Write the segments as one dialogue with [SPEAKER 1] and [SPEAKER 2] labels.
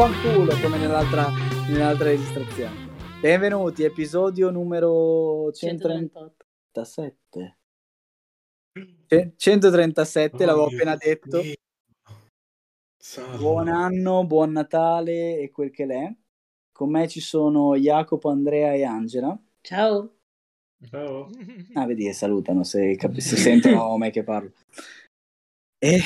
[SPEAKER 1] Affanculo come nell'altra, nell'altra registrazione. Benvenuti, episodio numero 137. 137, l'avevo appena detto. Buon anno, buon Natale e quel che l'è. Con me ci sono Jacopo, Andrea e Angela.
[SPEAKER 2] Ciao.
[SPEAKER 3] Ciao.
[SPEAKER 1] Ah, vedi, salutano se, cap- se sentono me che parlo. E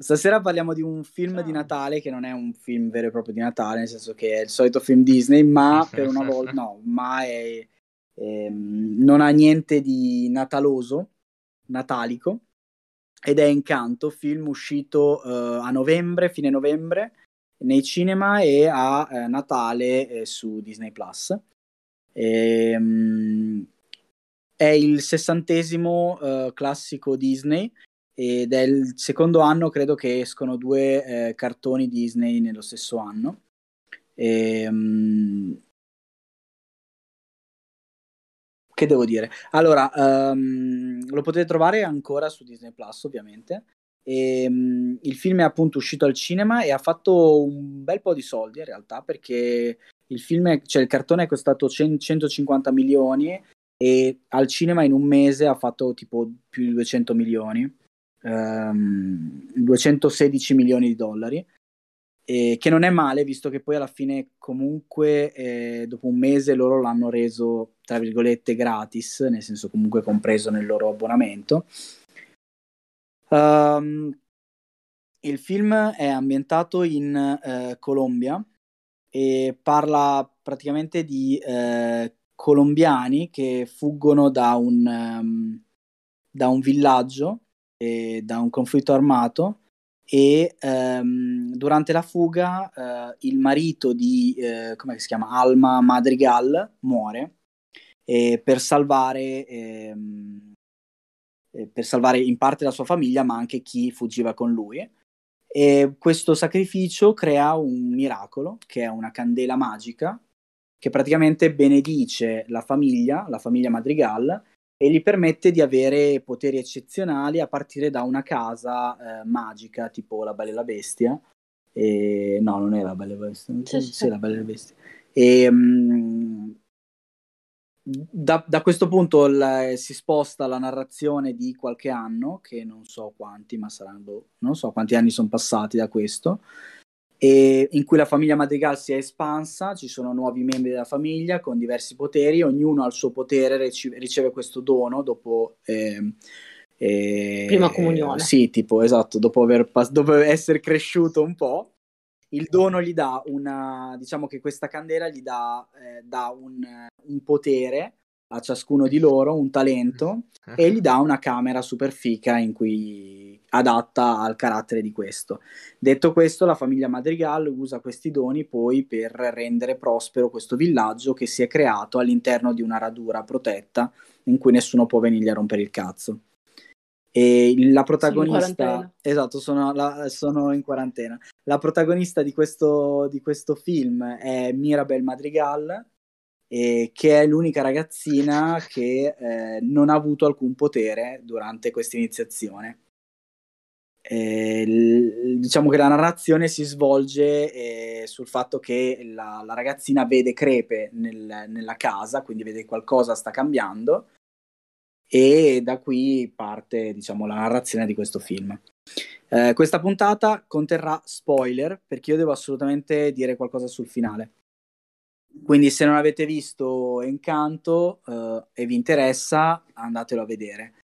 [SPEAKER 1] stasera parliamo di un film
[SPEAKER 2] Ciao.
[SPEAKER 1] di Natale che non è un film vero e proprio di Natale, nel senso che è il solito film Disney, ma per una volta no, ma è, ehm, non ha niente di nataloso, natalico, ed è Incanto, film uscito eh, a novembre, fine novembre, nei cinema e a eh, Natale eh, su Disney Plus. Ehm, è il sessantesimo eh, classico Disney ed è il secondo anno, credo che escono due eh, cartoni Disney nello stesso anno. Ehm, che devo dire? Allora, ehm, lo potete trovare ancora su Disney Plus, ovviamente. Ehm, il film è appunto uscito al cinema e ha fatto un bel po' di soldi in realtà perché il film, è- cioè il cartone è costato 100 150 milioni e al cinema in un mese ha fatto tipo più di 200 milioni, ehm, 216 milioni di dollari, e che non è male visto che poi alla fine comunque eh, dopo un mese loro l'hanno reso tra virgolette gratis, nel senso comunque compreso nel loro abbonamento. Ehm, il film è ambientato in eh, Colombia e parla praticamente di eh, colombiani che fuggono da un, ehm, da un villaggio e da un conflitto armato e ehm, durante la fuga eh, il marito di, eh, come si chiama, Alma Madrigal muore per salvare, ehm, eh, per salvare in parte la sua famiglia ma anche chi fuggiva con lui. E questo sacrificio crea un miracolo che è una candela magica che praticamente benedice la famiglia, la famiglia Madrigal e gli permette di avere poteri eccezionali a partire da una casa eh, magica tipo la Bella e la Bestia. E... No, non è la Bella e la Bestia,
[SPEAKER 2] Sì,
[SPEAKER 1] sì,
[SPEAKER 2] sì.
[SPEAKER 1] la Bella e la Bestia. E, mm, da, da questo punto il- si sposta la narrazione di qualche anno, che non so quanti, ma saranno, non so quanti anni sono passati da questo, in cui la famiglia Madrigal si è espansa, ci sono nuovi membri della famiglia con diversi poteri, ognuno ha il suo potere, rice- riceve questo dono dopo... ehm, eh,
[SPEAKER 2] Prima comunione.
[SPEAKER 1] Sì, tipo, esatto, dopo, aver dopo essere cresciuto un po', il dono gli dà una, diciamo che questa candela gli dà, eh, dà un, un potere a ciascuno di loro, un talento, e gli dà una camera super fica in cui adatta al carattere di questo. Detto questo, la famiglia Madrigal usa questi doni poi per rendere prospero questo villaggio che si è creato all'interno di una radura protetta in cui nessuno può venirgli a rompere il cazzo. E la protagonista, esatto, sono, la- sono in quarantena. La protagonista di questo, di questo film è Mirabel Madrigal, eh, che è l'unica ragazzina che eh, non ha avuto alcun potere durante questa iniziazione. Eh, l- diciamo che la narrazione si svolge eh, sul fatto che la, la ragazzina vede crepe nel- nella casa, quindi vede che qualcosa sta cambiando, e da qui parte diciamo, la narrazione di questo film. Eh, questa puntata conterrà spoiler perché io devo assolutamente dire qualcosa sul finale. Quindi se non avete visto Encanto eh, e vi interessa, andatelo a vedere.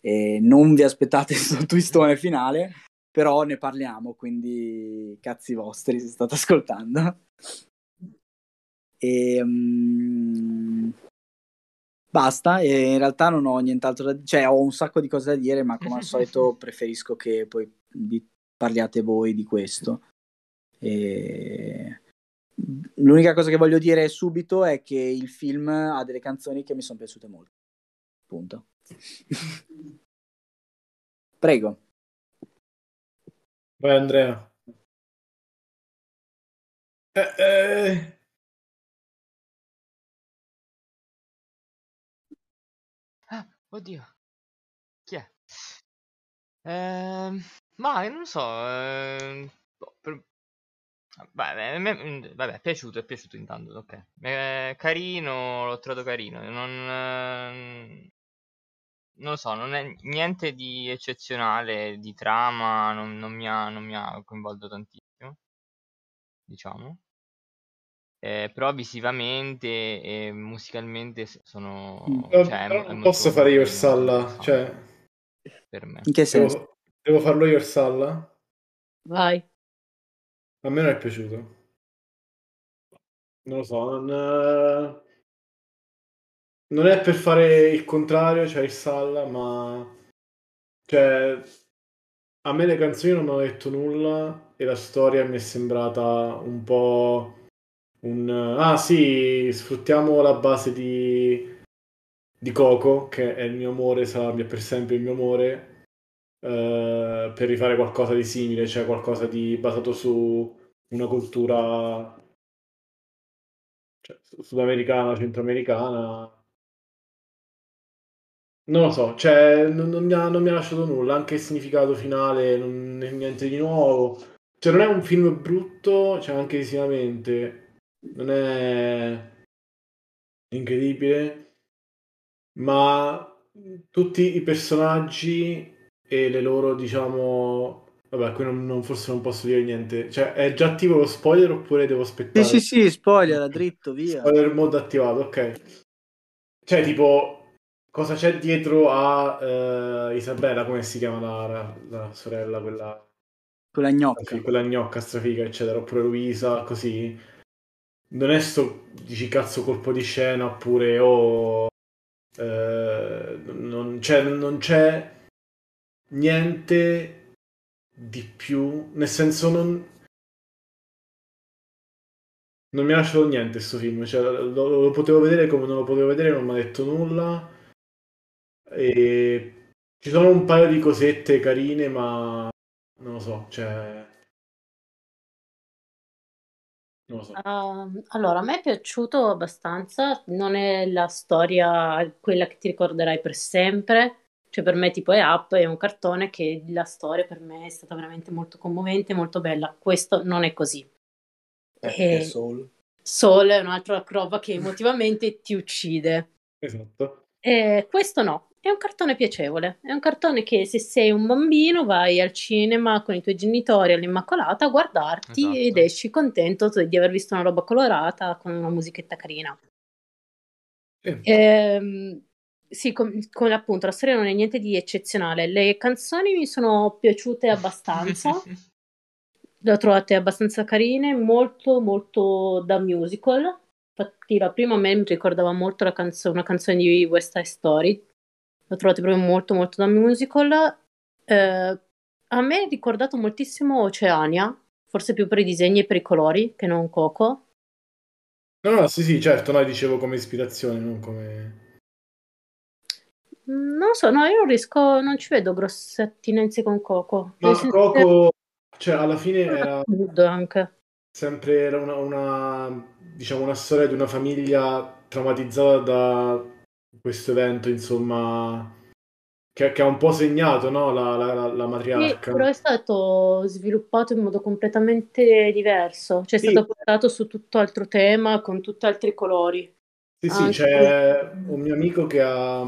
[SPEAKER 1] E non vi aspettate il twistone finale, però ne parliamo, quindi cazzi vostri se state ascoltando. E, mm, basta, e in realtà non ho nient'altro da dire, cioè ho un sacco di cose da dire, ma come al solito preferisco che poi parliate voi di questo. E... L'unica cosa che voglio dire subito è che il film ha delle canzoni che mi sono piaciute molto. Punto. Prego.
[SPEAKER 3] Vai Andrea. Eh, eh.
[SPEAKER 4] Ah, oddio. Chi è? Ehm, ma non so, ehm, boh, per- Vabbè, me- mm, vabbè, è piaciuto, è piaciuto intanto, ok. Eh, carino, l'ho trovato carino. Non, ehm, non lo so, non è niente di eccezionale, di trama, non, non mi ha, non mi ha coinvolto tantissimo, diciamo. Eh, però visivamente e musicalmente sono...
[SPEAKER 1] Mm.
[SPEAKER 3] Però-
[SPEAKER 4] cioè, è
[SPEAKER 3] non posso fare io il Salla, cioè,
[SPEAKER 4] per me.
[SPEAKER 1] In che senso?
[SPEAKER 3] devo, devo farlo io il Salla?
[SPEAKER 2] Vai.
[SPEAKER 3] A me non è piaciuto. Non lo so, non, eh, non è per fare il contrario, cioè il Salla, ma cioè, a me le canzoni non mi hanno detto nulla e la storia mi è sembrata un po' un... Ah sì, sfruttiamo la base di, di Coco, che è il mio amore, sarà per sempre il mio amore, eh, per rifare qualcosa di simile, cioè qualcosa di basato su una cultura cioè, su- sudamericana, centroamericana. Non lo so, cioè, non, non mi ha, non mi ha lasciato nulla, anche il significato finale, non è niente di nuovo. Cioè, non è un film brutto, cioè, anche visivamente, non è incredibile, ma tutti i personaggi e le loro, diciamo... Vabbè, qui non, non- forse non posso dire niente. Cioè, è già attivo lo spoiler oppure devo aspettare?
[SPEAKER 1] Sì, sì, sì, spoiler, dritto, via.
[SPEAKER 3] Spoiler mode attivato, ok. Cioè, tipo, cosa c'è dietro a eh, Isabella, come si chiama la, la sorella, quella,
[SPEAKER 1] Quella gnocca.
[SPEAKER 3] quella gnocca strafiga, eccetera, oppure Luisa, così. Non è sto, dici cazzo, colpo di scena, oppure, oh, eh, non c'è, non c'è niente di più, nel senso non... Non mi ha lasciato niente sto film, cioè, lo, lo potevo vedere come non lo potevo vedere, non mi ha detto nulla. E ci sono un paio di cosette carine, ma non lo so, cioè... Non lo so.
[SPEAKER 2] Ah, allora, a me è piaciuto abbastanza, non è la storia quella che ti ricorderai per sempre, cioè per me tipo è Up, è un cartone che la storia per me è stata veramente molto commovente, molto bella. Questo non è così.
[SPEAKER 1] Perché
[SPEAKER 2] E
[SPEAKER 1] Soul?
[SPEAKER 2] Soul è un'altra roba che emotivamente ti uccide.
[SPEAKER 3] Esatto.
[SPEAKER 2] E questo no, è un cartone piacevole, è un cartone che se sei un bambino vai al cinema con i tuoi genitori all'Immacolata a guardarti
[SPEAKER 4] Esatto.
[SPEAKER 2] ed esci contento di aver visto una roba colorata con una musichetta carina.
[SPEAKER 3] Sì.
[SPEAKER 2] Ehm, sì, com- come appunto la storia non è niente di eccezionale, le canzoni mi sono piaciute abbastanza, le ho trovate abbastanza carine, molto molto da musical. Infatti la prima a me mi ricordava molto la canzo- una canzone di West Side Story, l'ho trovata proprio molto molto da musical. Eh, a me è ricordato moltissimo Oceania, forse più per i disegni e per i colori che non Coco.
[SPEAKER 3] No, no, sì, sì, certo, no, dicevo come ispirazione, non come...
[SPEAKER 2] Non so, no, io non riesco, non ci vedo grosse attinenze con Coco.
[SPEAKER 3] Ma Coco, cioè, alla fine era
[SPEAKER 2] anche.
[SPEAKER 3] sempre era una, una, diciamo, una storia di una famiglia traumatizzata da questo evento, insomma, che, che ha un po' segnato, no, la, la, la- la
[SPEAKER 2] Sì,
[SPEAKER 3] matriarca.
[SPEAKER 2] però è stato sviluppato in modo completamente diverso, cioè è
[SPEAKER 3] Sì.
[SPEAKER 2] stato portato su tutto altro tema, con tutti altri colori.
[SPEAKER 3] Sì, sì,
[SPEAKER 2] Anche-
[SPEAKER 3] c'è un mio amico che ha,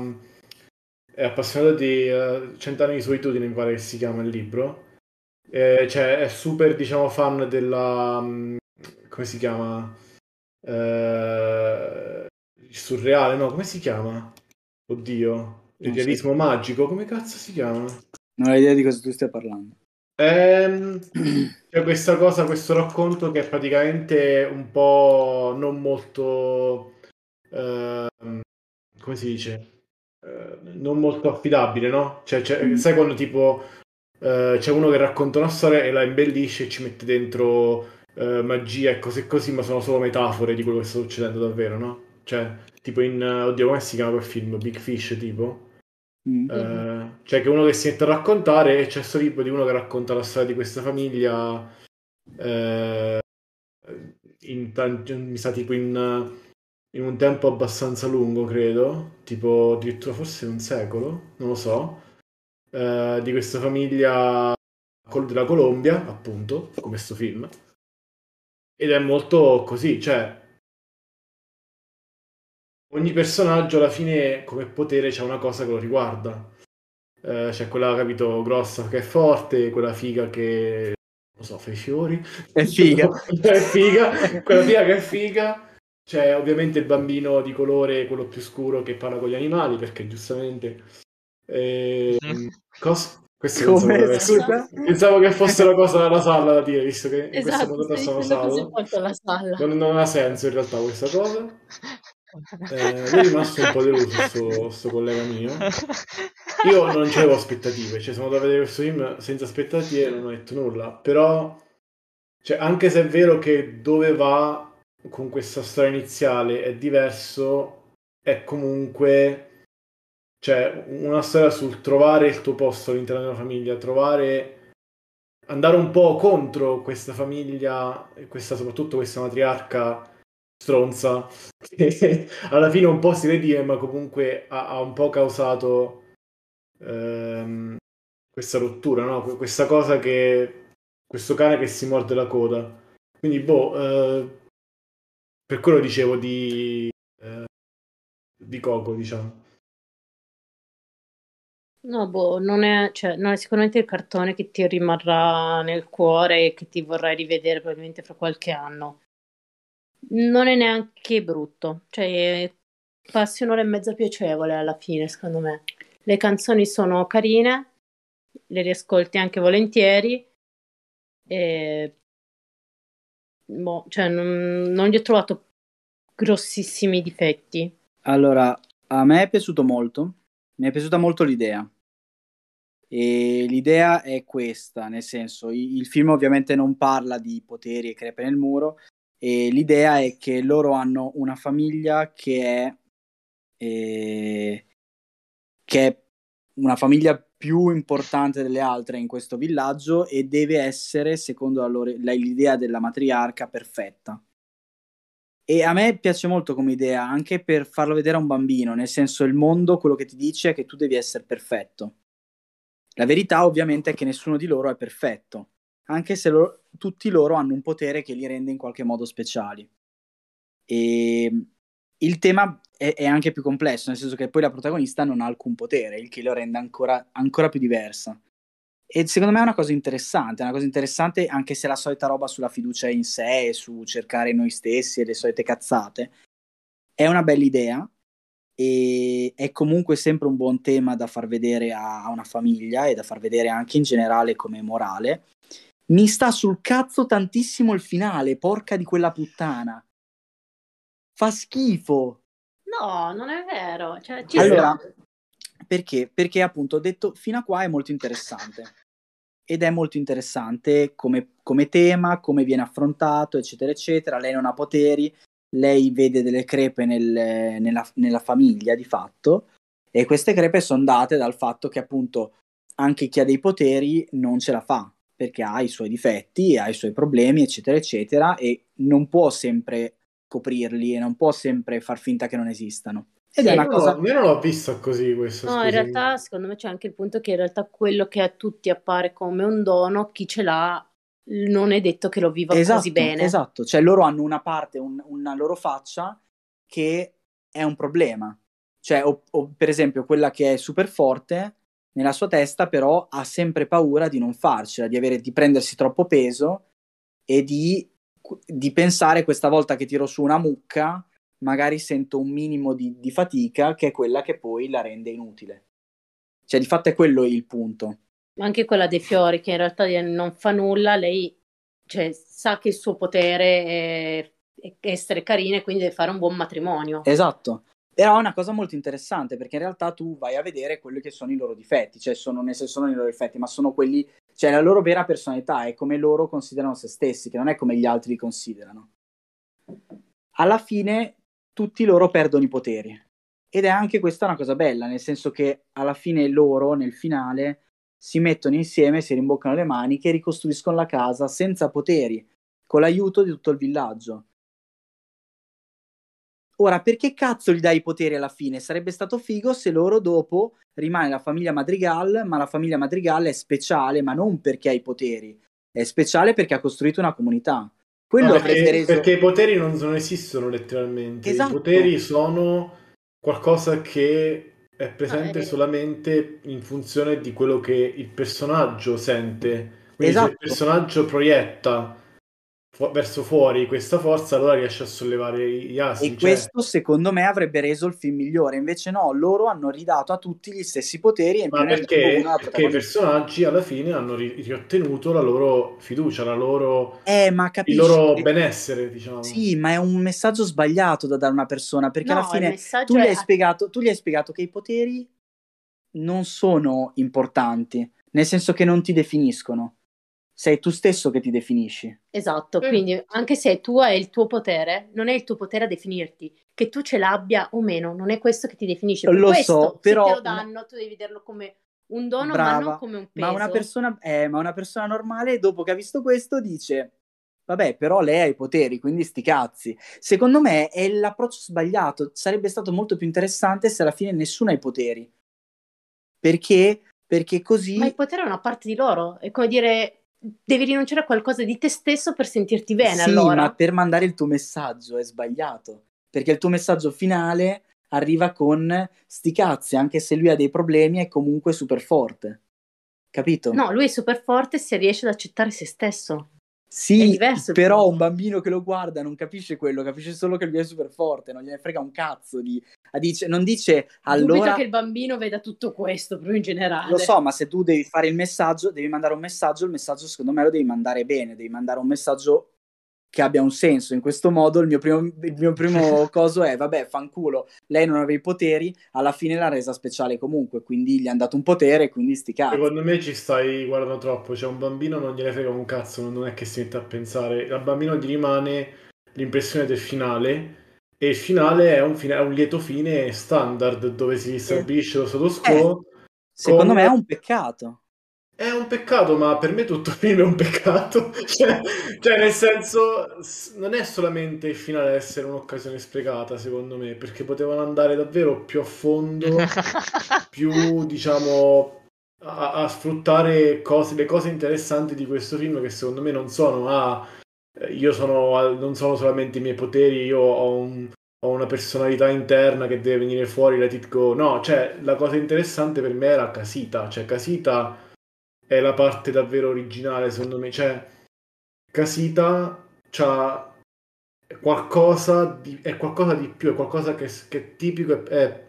[SPEAKER 3] è appassionato di eh, Cent'anni di solitudine, mi pare che si chiama il libro. Eh, cioè, è super, diciamo, fan della... mm, come si chiama? Il surreale, no? Come si chiama? Oddio. Il
[SPEAKER 1] Non so.
[SPEAKER 3] realismo magico, come cazzo si chiama?
[SPEAKER 1] Non ho idea di cosa tu stia parlando.
[SPEAKER 3] Ehm, c'è questa cosa, questo racconto che è praticamente un po' non molto, ehm, come si dice, non molto affidabile, no? Cioè,
[SPEAKER 1] Mm.
[SPEAKER 3] sai quando tipo eh, c'è uno che racconta una storia e la imbellisce e ci mette dentro eh, magia e cose così, ma sono solo metafore di quello che sta succedendo davvero, no? Cioè, tipo in, oddio, come si chiama quel film? Big Fish, tipo?
[SPEAKER 1] Mm.
[SPEAKER 3] Eh, cioè che uno che si mette a raccontare e c'è questo libro di uno che racconta la storia di questa famiglia eh, in mi sa tipo in, in un tempo abbastanza lungo credo tipo addirittura forse un secolo non lo so eh, di questa famiglia della Colombia appunto come questo film ed è molto così, cioè ogni personaggio alla fine come potere c'è una cosa che lo riguarda. Eh, c'è quella, capito, grossa che è forte, quella figa che non so, fa i fiori.
[SPEAKER 1] È figa.
[SPEAKER 3] è figa, quella figa che è figa. C'è ovviamente il bambino di colore, quello più scuro, che parla con gli animali, perché giustamente... Eh, cos- questo
[SPEAKER 1] Come,
[SPEAKER 3] pensavo, pensavo, che fosse una cosa della salla da dire, visto che in
[SPEAKER 2] esatto,
[SPEAKER 3] questo modo sono
[SPEAKER 2] salla. salla.
[SPEAKER 3] Non, non, ha senso in realtà questa cosa. Eh, è rimasto un po' deluso questo collega mio. Io non avevo aspettative, cioè sono andato a vedere questo film senza aspettative e non ho detto nulla. Però, cioè, anche se è vero che dove va con questa storia iniziale è diverso, è comunque cioè una storia sul trovare il tuo posto all'interno della famiglia, trovare andare un po' contro questa famiglia questa soprattutto questa matriarca stronza che alla fine un po' si redime ma comunque ha, ha un po' causato ehm, questa rottura no? questa cosa che questo cane che si morde la coda quindi boh eh, per quello dicevo di eh, di Coco diciamo
[SPEAKER 2] No, boh, non è, cioè, non è sicuramente il cartone che ti rimarrà nel cuore e che ti vorrai rivedere probabilmente fra qualche anno. Non è neanche brutto, cioè passi un'ora e mezza piacevole alla fine, secondo me. Le canzoni sono carine, le riascolti anche volentieri e boh, cioè, non, non gli ho trovato grossissimi difetti.
[SPEAKER 1] Allora, a me è piaciuto molto mi è piaciuta molto l'idea. E l'idea è questa, nel senso, il film ovviamente non parla di poteri e crepe nel muro, e l'idea è che loro hanno una famiglia che è, eh, che è una famiglia più importante delle altre in questo villaggio e deve essere, secondo loro, l'idea della matriarca, perfetta. E a me piace molto come idea, anche per farlo vedere a un bambino, nel senso il mondo quello che ti dice è che tu devi essere perfetto. La verità ovviamente è che nessuno di loro è perfetto, anche se loro, tutti loro hanno un potere che li rende in qualche modo speciali. E il tema è, è, anche più complesso, nel senso che poi la protagonista non ha alcun potere, il che lo rende ancora, ancora più diversa. E secondo me è una cosa interessante, è una cosa interessante anche se la solita roba sulla fiducia in sé, su cercare noi stessi e le solite cazzate. È una bella idea e è comunque sempre un buon tema da far vedere a una famiglia e da far vedere anche in generale come morale. Mi sta sul cazzo tantissimo il finale, porca di quella puttana. Fa schifo.
[SPEAKER 2] No, non è vero. Cioè,
[SPEAKER 1] allora, perché? Perché appunto ho detto fino a qua è molto interessante ed è molto interessante come, come, tema, come viene affrontato, eccetera, eccetera. Lei non ha poteri, lei vede delle crepe nel, nella, nella, famiglia di fatto e queste crepe sono date dal fatto che appunto anche chi ha dei poteri non ce la fa perché ha i suoi difetti, ha i suoi problemi, eccetera, eccetera, e non può sempre coprirli e non può sempre far finta che non esistano.
[SPEAKER 3] Ed sì, è una cosa... Io non l'ho vista così questo.
[SPEAKER 2] No, in realtà secondo me c'è anche il punto che in realtà quello che a tutti appare come un dono, chi ce l'ha non è detto che lo viva
[SPEAKER 1] esatto,
[SPEAKER 2] così bene.
[SPEAKER 1] Esatto, cioè loro hanno una parte, un, una loro faccia che è un problema. Cioè, o, o, per esempio, quella che è super forte, nella sua testa però ha sempre paura di non farcela, di, avere, di prendersi troppo peso e di, di pensare questa volta che tiro su una mucca magari sento un minimo di, di, fatica che è quella che poi la rende inutile. Cioè, di fatto è quello il punto.
[SPEAKER 2] Anche quella dei fiori, che in realtà non fa nulla, lei cioè, sa che il suo potere è, è essere carina e quindi deve fare un buon matrimonio.
[SPEAKER 1] Esatto. Però è una cosa molto interessante perché in realtà tu vai a vedere quelli che sono i loro difetti, cioè sono, nel senso sono i loro difetti, ma sono quelli, cioè la loro vera personalità è come loro considerano se stessi, che non è come gli altri li considerano. Alla fine tutti loro perdono i poteri. Ed è anche questa una cosa bella, nel senso che alla fine loro, nel finale, si mettono insieme, si rimboccano le maniche e ricostruiscono la casa senza poteri, con l'aiuto di tutto il villaggio. Ora, perché cazzo gli dai i poteri alla fine? Sarebbe stato figo se loro dopo rimane la famiglia Madrigal, ma la famiglia Madrigal è speciale, ma non perché ha i poteri, è speciale perché ha costruito una comunità. Quello
[SPEAKER 3] No,
[SPEAKER 1] avrebbe
[SPEAKER 3] perché,
[SPEAKER 1] reso...
[SPEAKER 3] perché i poteri non, non esistono letteralmente.
[SPEAKER 1] Esatto.
[SPEAKER 3] I poteri sono qualcosa che è presente
[SPEAKER 2] Ah, eh.
[SPEAKER 3] solamente in funzione di quello che il personaggio sente. Quindi se
[SPEAKER 1] Esatto.
[SPEAKER 3] il personaggio proietta fu- verso fuori questa forza, allora riesce a sollevare gli assi.
[SPEAKER 1] E
[SPEAKER 3] cioè-
[SPEAKER 1] questo secondo me avrebbe reso il film migliore, invece no, loro hanno ridato a tutti gli stessi poteri e
[SPEAKER 3] Ma perché, perché i personaggi alla fine hanno ri- riottenuto la loro fiducia, la loro,
[SPEAKER 1] Eh, ma
[SPEAKER 3] il
[SPEAKER 1] capisci?
[SPEAKER 3] loro
[SPEAKER 1] che-
[SPEAKER 3] benessere, diciamo.
[SPEAKER 1] Sì, ma è un messaggio sbagliato da dare a una persona, perché
[SPEAKER 2] No,
[SPEAKER 1] alla fine tu gli,
[SPEAKER 2] è
[SPEAKER 1] hai spiegato, tu gli hai spiegato che i poteri non sono importanti, nel senso che non ti definiscono. Sei tu stesso che ti definisci.
[SPEAKER 2] Esatto,
[SPEAKER 3] Eh.
[SPEAKER 2] quindi anche se tu hai il tuo potere, non è il tuo potere a definirti, che tu ce l'abbia o meno, non è questo che ti definisce. Per
[SPEAKER 1] Lo
[SPEAKER 2] questo,
[SPEAKER 1] so, però-
[SPEAKER 2] se te lo danno, tu devi vederlo come un dono, ma
[SPEAKER 1] Brava,
[SPEAKER 2] non come un peso.
[SPEAKER 1] Ma una persona, eh, ma una persona normale, dopo che ha visto questo, dice: Vabbè, però lei ha i poteri, quindi sti cazzi. Secondo me è l'approccio sbagliato. Sarebbe stato molto più interessante se alla fine nessuno ha i poteri. Perché? Perché così.
[SPEAKER 2] Ma il potere è una parte di loro, è come dire, devi rinunciare a qualcosa di te stesso per sentirti bene,
[SPEAKER 1] sì,
[SPEAKER 2] allora.
[SPEAKER 1] ma per mandare il tuo messaggio è sbagliato. Perché il tuo messaggio finale arriva con sti cazzi, anche se lui ha dei problemi, è comunque super forte. Capito?
[SPEAKER 2] No, lui è super forte se riesce ad accettare se stesso.
[SPEAKER 1] Sì, però un bambino che lo guarda non capisce quello, capisce solo che lui è super forte, non gliene frega un cazzo di... dice- non dice
[SPEAKER 2] Dubito
[SPEAKER 1] allora...
[SPEAKER 2] che il bambino veda tutto questo, proprio in generale.
[SPEAKER 1] Lo so, ma se tu devi fare il messaggio, devi mandare un messaggio, il messaggio secondo me lo devi mandare bene, devi mandare un messaggio che abbia un senso. In questo modo il mio primo, il mio primo coso è, vabbè, fanculo, lei non aveva i poteri, alla fine l'ha resa speciale comunque, quindi gli hanno dato un potere, quindi sti cazzi.
[SPEAKER 3] Secondo me ci stai guardando troppo. Cioè, un bambino non gliene frega un cazzo, non è che si mette a pensare. Al bambino gli rimane l'impressione del finale. E il finale è un, fine- è un lieto fine standard dove si stabilisce lo status quo.
[SPEAKER 1] Secondo
[SPEAKER 3] come-
[SPEAKER 1] me è un peccato.
[SPEAKER 3] È un peccato, ma per me tutto il film è un peccato. Cioè, cioè, nel senso, s- non è solamente il finale essere un'occasione sprecata, secondo me, perché potevano andare davvero più a fondo, più, diciamo, a, a sfruttare cose- le cose interessanti di questo film che secondo me non sono, ah, io sono, non sono solamente i miei poteri, io ho un- ho una personalità interna che deve venire fuori, let it go. No, cioè, la cosa interessante per me era Casita, cioè Casita è la parte davvero originale, secondo me. Cioè, Casita c'ha qualcosa di, è qualcosa di più, è qualcosa che, che è tipico, è,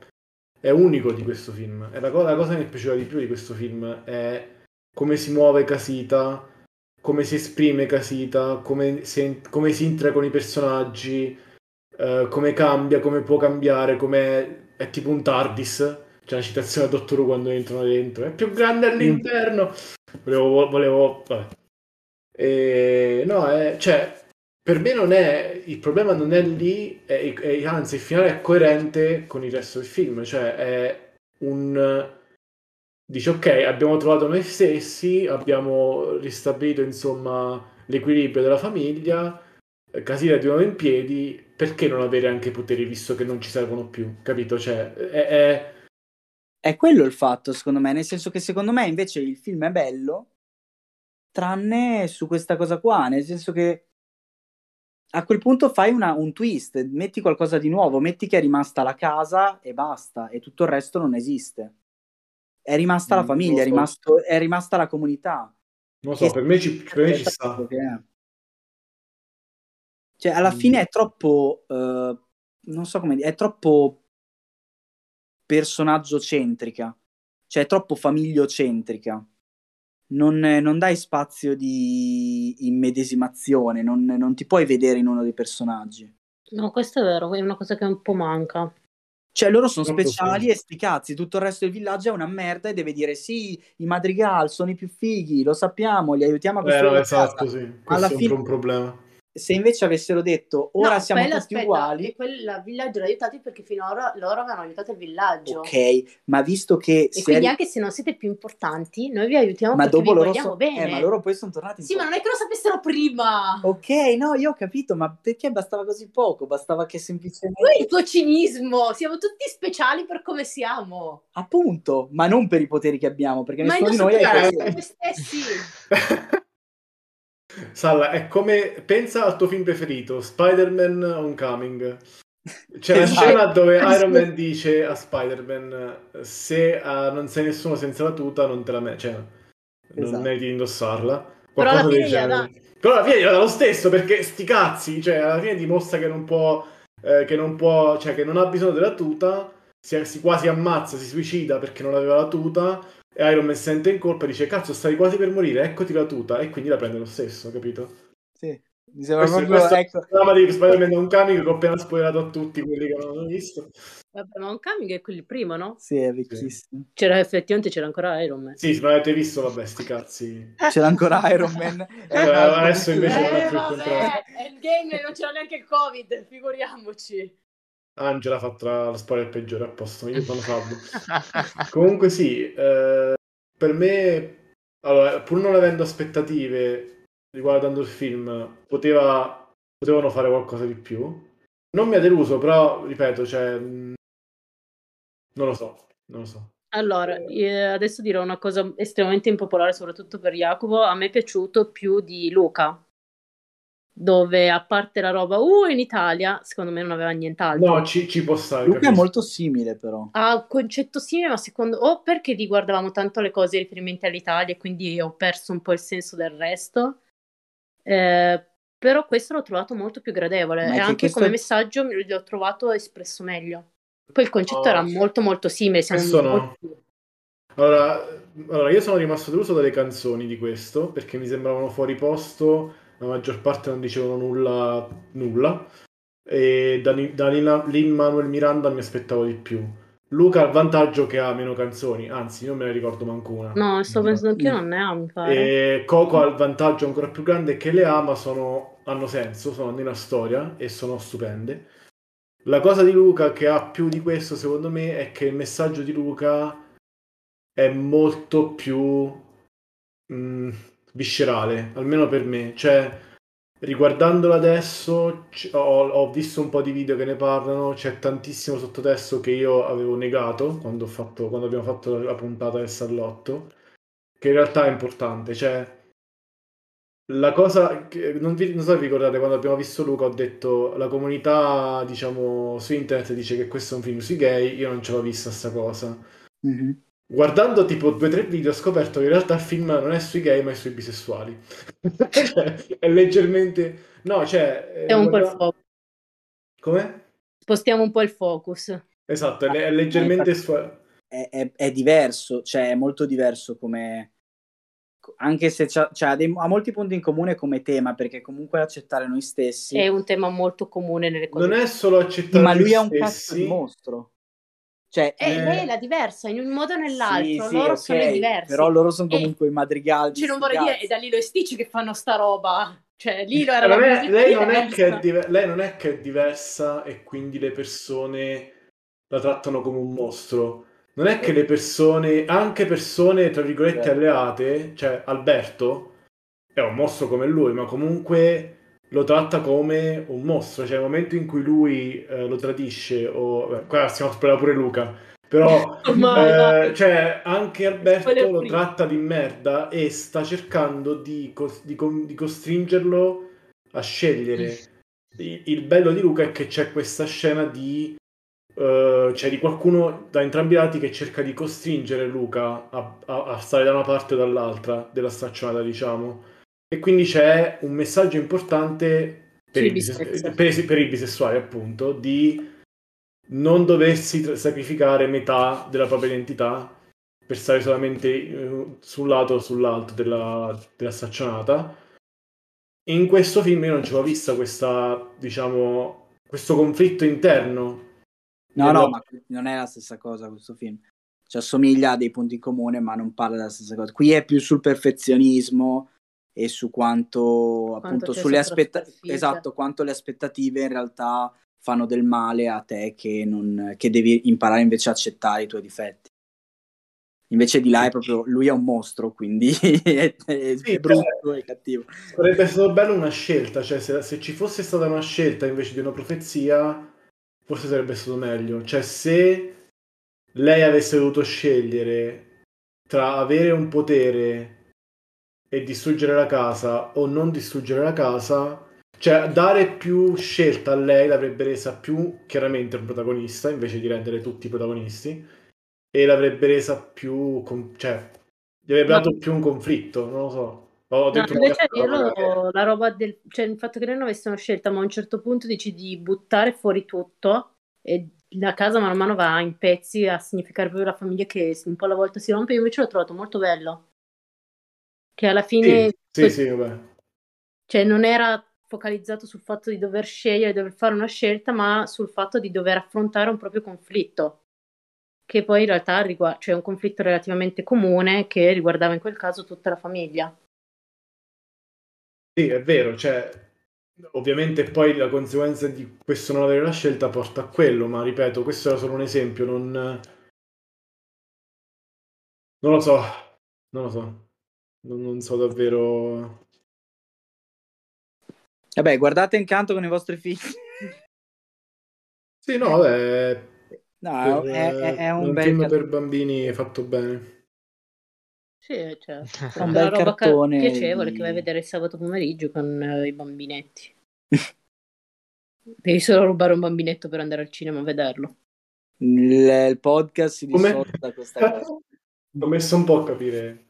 [SPEAKER 3] è- unico di questo film. È la, co- la cosa che mi è piaciuta di più di questo film è come si muove Casita, come si esprime Casita, come si, come si entra con i personaggi, eh, come cambia, come può cambiare, come è tipo un TARDIS. C'è una citazione al Dottor quando entrano dentro. È più grande all'interno. Volevo, volevo vabbè. E, no, è, cioè, per me non è il problema non è lì, è- è- anzi, il finale è coerente con il resto del film, cioè è un dice ok, abbiamo trovato noi stessi, abbiamo ristabilito insomma l'equilibrio della famiglia, Casita è di nuovo in piedi, perché non avere anche poteri visto che non ci servono più, capito? Cioè, è, è-
[SPEAKER 1] È quello il fatto, secondo me, nel senso che secondo me invece il film è bello, tranne su questa cosa qua, nel senso che a quel punto fai una- un twist, metti qualcosa di nuovo, metti che è rimasta la casa e basta, e tutto il resto non esiste. È rimasta la
[SPEAKER 3] Mm,
[SPEAKER 1] famiglia, è,
[SPEAKER 3] lo so.
[SPEAKER 1] rimasto- è rimasta la comunità.
[SPEAKER 3] non so, per me ci, per me ci sta.
[SPEAKER 1] è. Cioè, alla
[SPEAKER 3] Mm.
[SPEAKER 1] fine è troppo, eh, non so come dire, è troppo personaggio centrica, cioè è troppo famigliocentrica. Non, non dai spazio di immedesimazione, non, non ti puoi vedere in uno dei personaggi.
[SPEAKER 2] No, questo è vero, è una cosa che un po' manca.
[SPEAKER 1] Cioè, loro sono speciali e sti cazzi, tutto il resto del villaggio è una merda e deve dire sì, i madrigal sono i più fighi, lo sappiamo, li aiutiamo a
[SPEAKER 3] Eh,
[SPEAKER 1] costruire casa.
[SPEAKER 3] esatto, sì. Questo
[SPEAKER 1] Alla
[SPEAKER 3] è un,
[SPEAKER 1] fine-
[SPEAKER 3] un problema.
[SPEAKER 1] Se invece avessero detto ora
[SPEAKER 2] No,
[SPEAKER 1] siamo
[SPEAKER 2] quella,
[SPEAKER 1] tutti
[SPEAKER 2] aspetta,
[SPEAKER 1] uguali,
[SPEAKER 2] E quel villaggio l'ha aiutati perché finora loro avevano aiutato il villaggio.
[SPEAKER 1] ok, ma visto che
[SPEAKER 2] E
[SPEAKER 1] si è-
[SPEAKER 2] quindi anche se non siete più importanti, noi vi aiutiamo
[SPEAKER 1] ma
[SPEAKER 2] perché
[SPEAKER 1] dopo
[SPEAKER 2] vi
[SPEAKER 1] loro,
[SPEAKER 2] vogliamo
[SPEAKER 1] so-
[SPEAKER 2] bene.
[SPEAKER 1] eh, ma loro poi sono tornati
[SPEAKER 2] Sì, ma
[SPEAKER 1] po-
[SPEAKER 2] non è che lo sapessero prima.
[SPEAKER 1] Ok, no, io ho capito, ma perché bastava così poco? Bastava che semplicemente...
[SPEAKER 2] Poi il tuo cinismo, siamo tutti speciali per come siamo.
[SPEAKER 1] Appunto, ma non per i poteri che abbiamo, perché
[SPEAKER 2] Ma
[SPEAKER 1] nessuno di noi ha i
[SPEAKER 2] poteri noi stessi.
[SPEAKER 3] Salla, è come pensa al tuo film preferito, Spider-Man Homecoming. C'è una scena dove Iron Man dice a Spider-Man: Se uh, non sei nessuno senza la tuta, non te la meriti. Cioè, non
[SPEAKER 1] Esatto.
[SPEAKER 3] meriti di indossarla. Qualcosa del genere. Però alla fine gliela dà lo stesso perché sti cazzi, cioè alla fine dimostra che non può, eh, che non può, cioè che non ha bisogno della tuta, si, si quasi ammazza, si suicida perché non aveva la tuta e Iron Man sente in colpa e dice cazzo stai quasi per morire, eccoti la tuta e quindi la prende lo stesso, capito?
[SPEAKER 1] Sì. Mi sembra
[SPEAKER 3] Questo,
[SPEAKER 1] proprio,
[SPEAKER 3] questo
[SPEAKER 1] ecco,
[SPEAKER 3] è il programma di Spider-Man Homecoming che ho appena spoilerato a tutti quelli che non hanno visto.
[SPEAKER 2] Vabbè, ma un coming è quello il primo, no?
[SPEAKER 1] sì, è vecchissimo.
[SPEAKER 2] C'era effettivamente c'era ancora Iron Man.
[SPEAKER 3] Sì, se non avete visto, vabbè, sti cazzi.
[SPEAKER 1] C'era ancora Iron Man.
[SPEAKER 3] Eh, adesso invece non è
[SPEAKER 2] Eh,
[SPEAKER 3] più il contrario.
[SPEAKER 2] Endgame non c'era neanche il Covid, figuriamoci.
[SPEAKER 3] Angela ha fatto la, spoiler peggiore a posto, io sono Fabio. Comunque sì, eh, per me, allora, pur non avendo aspettative riguardando il film, poteva, potevano fare qualcosa di più. Non mi ha deluso, però, ripeto, cioè, mh, non lo so, non lo so.
[SPEAKER 2] Allora, adesso dirò una cosa estremamente impopolare, soprattutto per Jacopo. A me è piaciuto più di Luca, dove a parte la roba, uh, in Italia, secondo me non aveva nient'altro.
[SPEAKER 3] No, ci, ci può stare.
[SPEAKER 1] Luca è
[SPEAKER 3] capisco.
[SPEAKER 1] molto simile, però.
[SPEAKER 2] ha un concetto simile, ma secondo o perché riguardavamo tanto le cose riferimenti all'Italia e quindi ho perso un po' il senso del resto. Eh, però questo l'ho trovato molto più gradevole
[SPEAKER 1] è
[SPEAKER 2] e
[SPEAKER 1] che
[SPEAKER 2] anche
[SPEAKER 1] questo-
[SPEAKER 2] come messaggio l'ho trovato espresso meglio. Poi il concetto
[SPEAKER 3] No,
[SPEAKER 2] era molto molto simile, siamo
[SPEAKER 3] questo no. Allora, allora, io sono rimasto deluso dalle canzoni di questo perché mi sembravano fuori posto, la maggior parte non dicevano nulla, nulla. E da, da Lin- Lin-Manuel Miranda mi aspettavo di più. Luca ha il vantaggio che ha meno canzoni, anzi, non me ne ricordo manco una.
[SPEAKER 2] No, sto pensando che io non ne ha, mi pare.
[SPEAKER 3] E Coco ha il vantaggio ancora più grande che le ama, sono, hanno senso, sono nella storia e sono stupende. La cosa di Luca che ha più di questo, secondo me, è che il messaggio di Luca è molto più mh, viscerale, almeno per me. Cioè, riguardandolo adesso, c- ho, ho visto un po' di video che ne parlano, c'è tantissimo sottotesto che io avevo negato quando, fatto, quando abbiamo fatto la puntata del Sallotto, che in realtà è importante. Cioè, la cosa che non, vi, non so se vi ricordate quando abbiamo visto Luca ho detto la comunità diciamo su internet dice che questo è un film sui gay io non ce l'ho vista sta cosa
[SPEAKER 1] Mhm.
[SPEAKER 3] Guardando tipo due o tre video ho scoperto che in realtà il film non è sui gay ma è sui bisessuali Cioè, è leggermente no cioè eh,
[SPEAKER 2] È un po' il focus.
[SPEAKER 3] come?
[SPEAKER 2] Spostiamo un po' il focus.
[SPEAKER 3] esatto è, è leggermente sfu-
[SPEAKER 1] È, è- è diverso, cioè è molto diverso come... Anche se c'ha, c'ha dei- ha molti punti in comune come tema, perché comunque accettare noi stessi...
[SPEAKER 2] È un tema molto comune nelle cose.
[SPEAKER 3] non è solo accettare
[SPEAKER 1] Ma lui è un cazzo di mostro. Cioè,
[SPEAKER 2] Eh,
[SPEAKER 3] Eh,
[SPEAKER 2] lei è la diversa, in un modo o nell'altro.
[SPEAKER 1] sì, sì,
[SPEAKER 2] Loro
[SPEAKER 1] ok,
[SPEAKER 2] sono i diversi.
[SPEAKER 1] Però loro sono
[SPEAKER 2] E-
[SPEAKER 1] comunque i madrigali.
[SPEAKER 2] Cioè, non vorrei dire, è da Lilo e Stitch che fanno sta roba. Cioè, Lilo era
[SPEAKER 3] Non
[SPEAKER 2] la musica
[SPEAKER 3] lei, non è
[SPEAKER 2] diversa.
[SPEAKER 3] che è diver- lei non è che è diversa e quindi le persone la trattano come un mostro. Non è che le persone, anche persone tra virgolette
[SPEAKER 1] Certo.
[SPEAKER 3] alleate, cioè Alberto è un mostro come lui, ma comunque lo tratta come un mostro. Cioè, nel momento in cui lui eh, lo tradisce, o beh, qua stiamo a spoilerare pure Luca, però
[SPEAKER 2] Ormai,
[SPEAKER 3] eh, cioè, anche Alberto lo tratta di merda e sta cercando di, cos- di con- di costringerlo a scegliere. Il, il bello di Luca è che c'è questa scena di, eh, cioè di qualcuno da entrambi i lati che cerca di costringere Luca a, a- a stare da una parte o dall'altra della staccionata, diciamo. E quindi c'è un messaggio importante per, i, bise-
[SPEAKER 2] bisessuali.
[SPEAKER 3] per- per i bisessuali, appunto, di non doversi tra- sacrificare metà della propria identità per stare solamente eh, sul lato o sull'altro della, della staccionata. In questo film io non ce l'ho vista questa, diciamo, questo conflitto interno.
[SPEAKER 1] No, no, ma non è la stessa cosa questo film. Ci assomiglia a dei punti in comune, ma non parla della stessa cosa. Qui è più sul perfezionismo e su quanto, appunto,
[SPEAKER 2] c'è
[SPEAKER 1] sulle aspettative. Esatto, quanto le aspettative in realtà fanno del male a te che, non, che devi imparare invece a accettare i tuoi difetti. Invece di là è proprio, lui è un mostro, quindi è, è-
[SPEAKER 3] Sì,
[SPEAKER 1] è brutto, è cattivo.
[SPEAKER 3] Sarebbe stato bello una scelta, cioè se, se ci fosse stata una scelta invece di una profezia, forse sarebbe stato meglio. Cioè se lei avesse dovuto scegliere tra avere un potere e distruggere la casa o non distruggere la casa, cioè dare più scelta a lei l'avrebbe resa più chiaramente un protagonista invece di rendere tutti protagonisti e l'avrebbe resa più, cioè gli avrebbe dato più un conflitto, non lo so.
[SPEAKER 2] Ho detto no, invece dirlo, la roba del, cioè il fatto che noi non avessimo scelta, ma a un certo punto dici di buttare fuori tutto e la casa man mano va in pezzi a significare proprio la famiglia che un po' alla volta si rompe, io invece l'ho trovato molto bello. Che alla fine...
[SPEAKER 3] Sì, sì, sì vabbè.
[SPEAKER 2] Cioè non era focalizzato sul fatto di dover scegliere, dover fare una scelta, ma sul fatto di dover affrontare un proprio conflitto, che poi in realtà riguarda, cioè un conflitto relativamente comune che riguardava in quel caso tutta la famiglia.
[SPEAKER 3] Sì, è vero, cioè, ovviamente poi la conseguenza di questo non avere la scelta porta a quello, ma ripeto, questo era solo un esempio, non... Non lo so, non lo so, non, non so davvero...
[SPEAKER 1] Vabbè, guardate Incanto con i vostri figli.
[SPEAKER 3] Sì, no, vabbè...
[SPEAKER 1] No, per, è, è, è un, un bel
[SPEAKER 3] film per bambini fatto bene.
[SPEAKER 2] Sì, cioè, è un bel cartone piacevole di... che vai a vedere il sabato pomeriggio con uh, i bambinetti. Devi solo rubare un bambinetto per andare al cinema a vederlo.
[SPEAKER 1] Il, il podcast si dissolve da questa cosa.
[SPEAKER 3] Ho messo un po' a capire.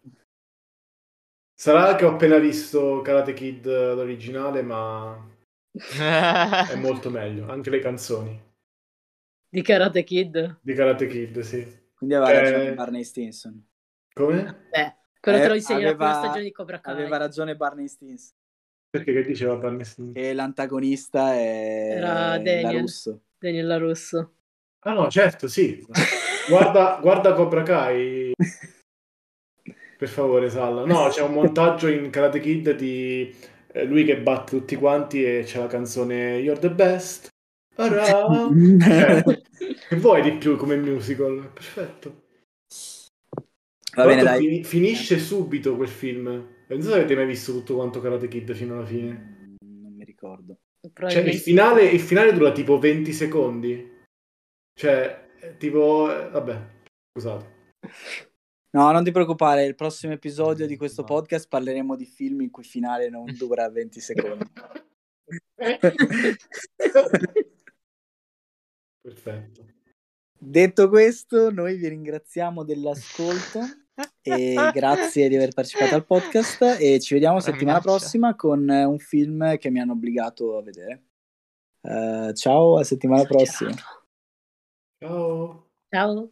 [SPEAKER 3] Sarà che ho appena visto Karate Kid l'originale, ma è molto meglio. Anche le canzoni.
[SPEAKER 2] Di Karate Kid?
[SPEAKER 3] Di Karate Kid, sì.
[SPEAKER 1] Quindi aveva eh... ragione Barney Stinson.
[SPEAKER 3] Come?
[SPEAKER 2] Eh, quello eh, te lo insegna aveva, la prima stagione di Cobra Kai.
[SPEAKER 1] Aveva ragione Barney Stinson.
[SPEAKER 3] Perché che diceva Barney Stinson?
[SPEAKER 1] Che l'antagonista è...
[SPEAKER 2] Era Daniel.
[SPEAKER 1] La Russo.
[SPEAKER 2] Daniel La Russo.
[SPEAKER 3] Ah no, certo, sì. guarda, guarda Cobra Kai. Per favore, Salla. No, c'è un montaggio in Karate Kid di eh, lui che batte tutti quanti e c'è la canzone You're the best. eh, che vuoi di più come musical? Perfetto. Va bene, dai. Fin- finisce subito quel film. Non so se avete mai visto tutto quanto Karate Kid fino alla fine.
[SPEAKER 1] Non mi ricordo.
[SPEAKER 3] Cioè, il finale, il finale dura tipo 20 secondi. Cioè, tipo... Eh, vabbè, scusate.
[SPEAKER 1] No, non ti preoccupare, il prossimo episodio di questo podcast parleremo di film in cui il finale non dura 20 secondi.
[SPEAKER 3] Perfetto.
[SPEAKER 1] Detto questo, noi vi ringraziamo dell'ascolto e grazie di aver partecipato al podcast e ci vediamo settimana prossima con un film che mi hanno obbligato a vedere. Uh, ciao, a settimana prossima.
[SPEAKER 3] Ciao.
[SPEAKER 2] Ciao.